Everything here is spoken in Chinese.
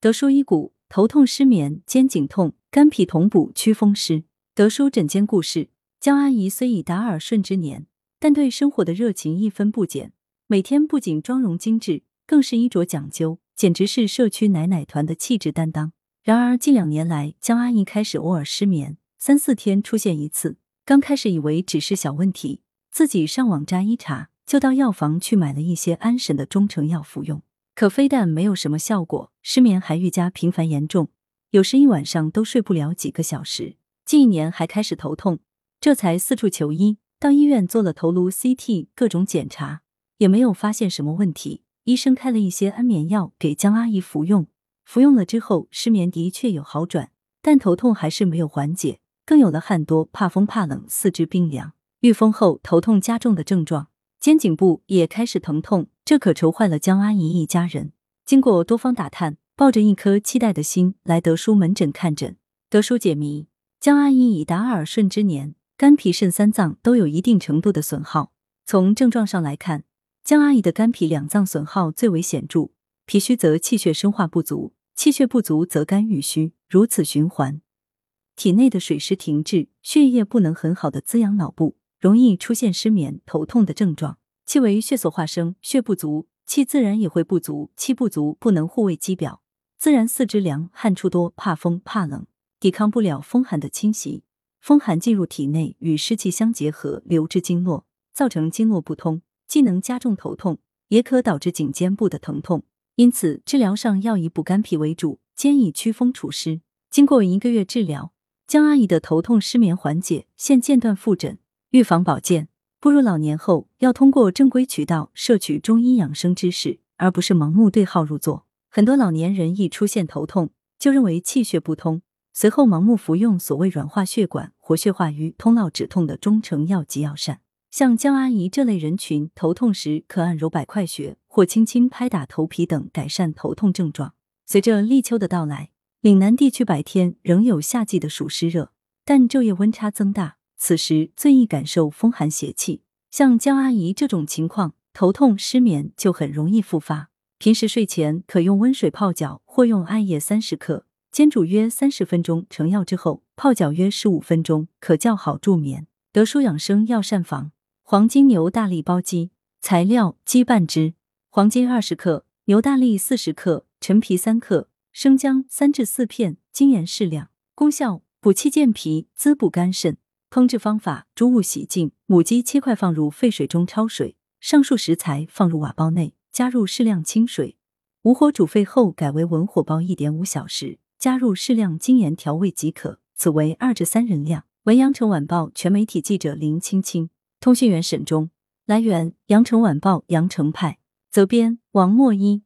德舒医骨，头痛、失眠、肩颈痛、肝脾同补祛风湿。德舒诊间故事：江阿姨虽已达耳顺之年，但对生活的热情一分不减。每天不仅妆容精致，更是衣着讲究，简直是社区奶奶团的气质担当。然而近两年来，江阿姨开始偶尔失眠，三四天出现一次。刚开始以为只是小问题，自己上网查一查，就到药房去买了一些安神的中成药服用。可非但没有什么效果，失眠还愈加频繁严重，有时一晚上都睡不了几个小时。近一年还开始头痛，这才四处求医，到医院做了头颅、CT 各种检查，也没有发现什么问题。医生开了一些安眠药给江阿姨服用，服用了之后，失眠的确有好转，但头痛还是没有缓解，更有了汗多、怕风怕冷、四肢冰凉、遇风后头痛加重的症状。肩颈部也开始疼痛，这可愁坏了江阿姨一家人。经过多方打探，抱着一颗期待的心来德叔门诊看诊。德叔解谜：江阿姨已达耳顺之年，肝脾肾三脏都有一定程度的损耗。从症状上来看，江阿姨的肝脾两脏损耗最为显著，脾虚则气血生化不足，气血不足则肝郁虚，如此循环，体内的水湿停滞，血液不能很好的滋养脑部。容易出现失眠、头痛的症状。气为血所化生，血不足，气自然也会不足。气不足，不能护卫肌表，自然四肢凉，汗出多，怕风怕冷，抵抗不了风寒的侵袭。风寒进入体内，与湿气相结合，流至经络，造成经络不通，既能加重头痛，也可导致颈肩部的疼痛。因此，治疗上要以补肝脾为主，兼以祛风除湿。经过一个月治疗，江阿姨的头痛失眠缓解，现间断复诊。预防保健，步入老年后要通过正规渠道摄取中医养生知识，而不是盲目对号入座。很多老年人一出现头痛，就认为气血不通，随后盲目服用所谓软化血管、活血化瘀、通络止痛的中成药及药膳。像江阿姨这类人群，头痛时可按揉百块穴或轻轻拍打头皮等，改善头痛症状。随着立秋的到来，岭南地区白天仍有夏季的暑湿热，但昼夜温差增大。此时最易感受风寒邪气，像江阿姨这种情况，头痛失眠就很容易复发。平时睡前可用温水泡脚，或用艾叶三十克煎煮约三十分钟，成药之后泡脚约十五分钟，可较好助眠。德舒养生药膳房黄金牛大力煲鸡，材料鸡半只，黄金二十克，牛大力四十克，陈皮三克，生姜三至四片，精盐适量。功效补气健脾，滋补肝肾。烹制方法：猪物洗净，母鸡切块放入沸水中焯水，上述食材放入瓦煲内，加入适量清水，武火煮沸后改为文火煲一点五小时，加入适量精盐调味即可。此为二至三人量。文阳城晚报全媒体记者林青青，通讯员沈忠。来源：阳城晚报阳城派，责编：王墨一。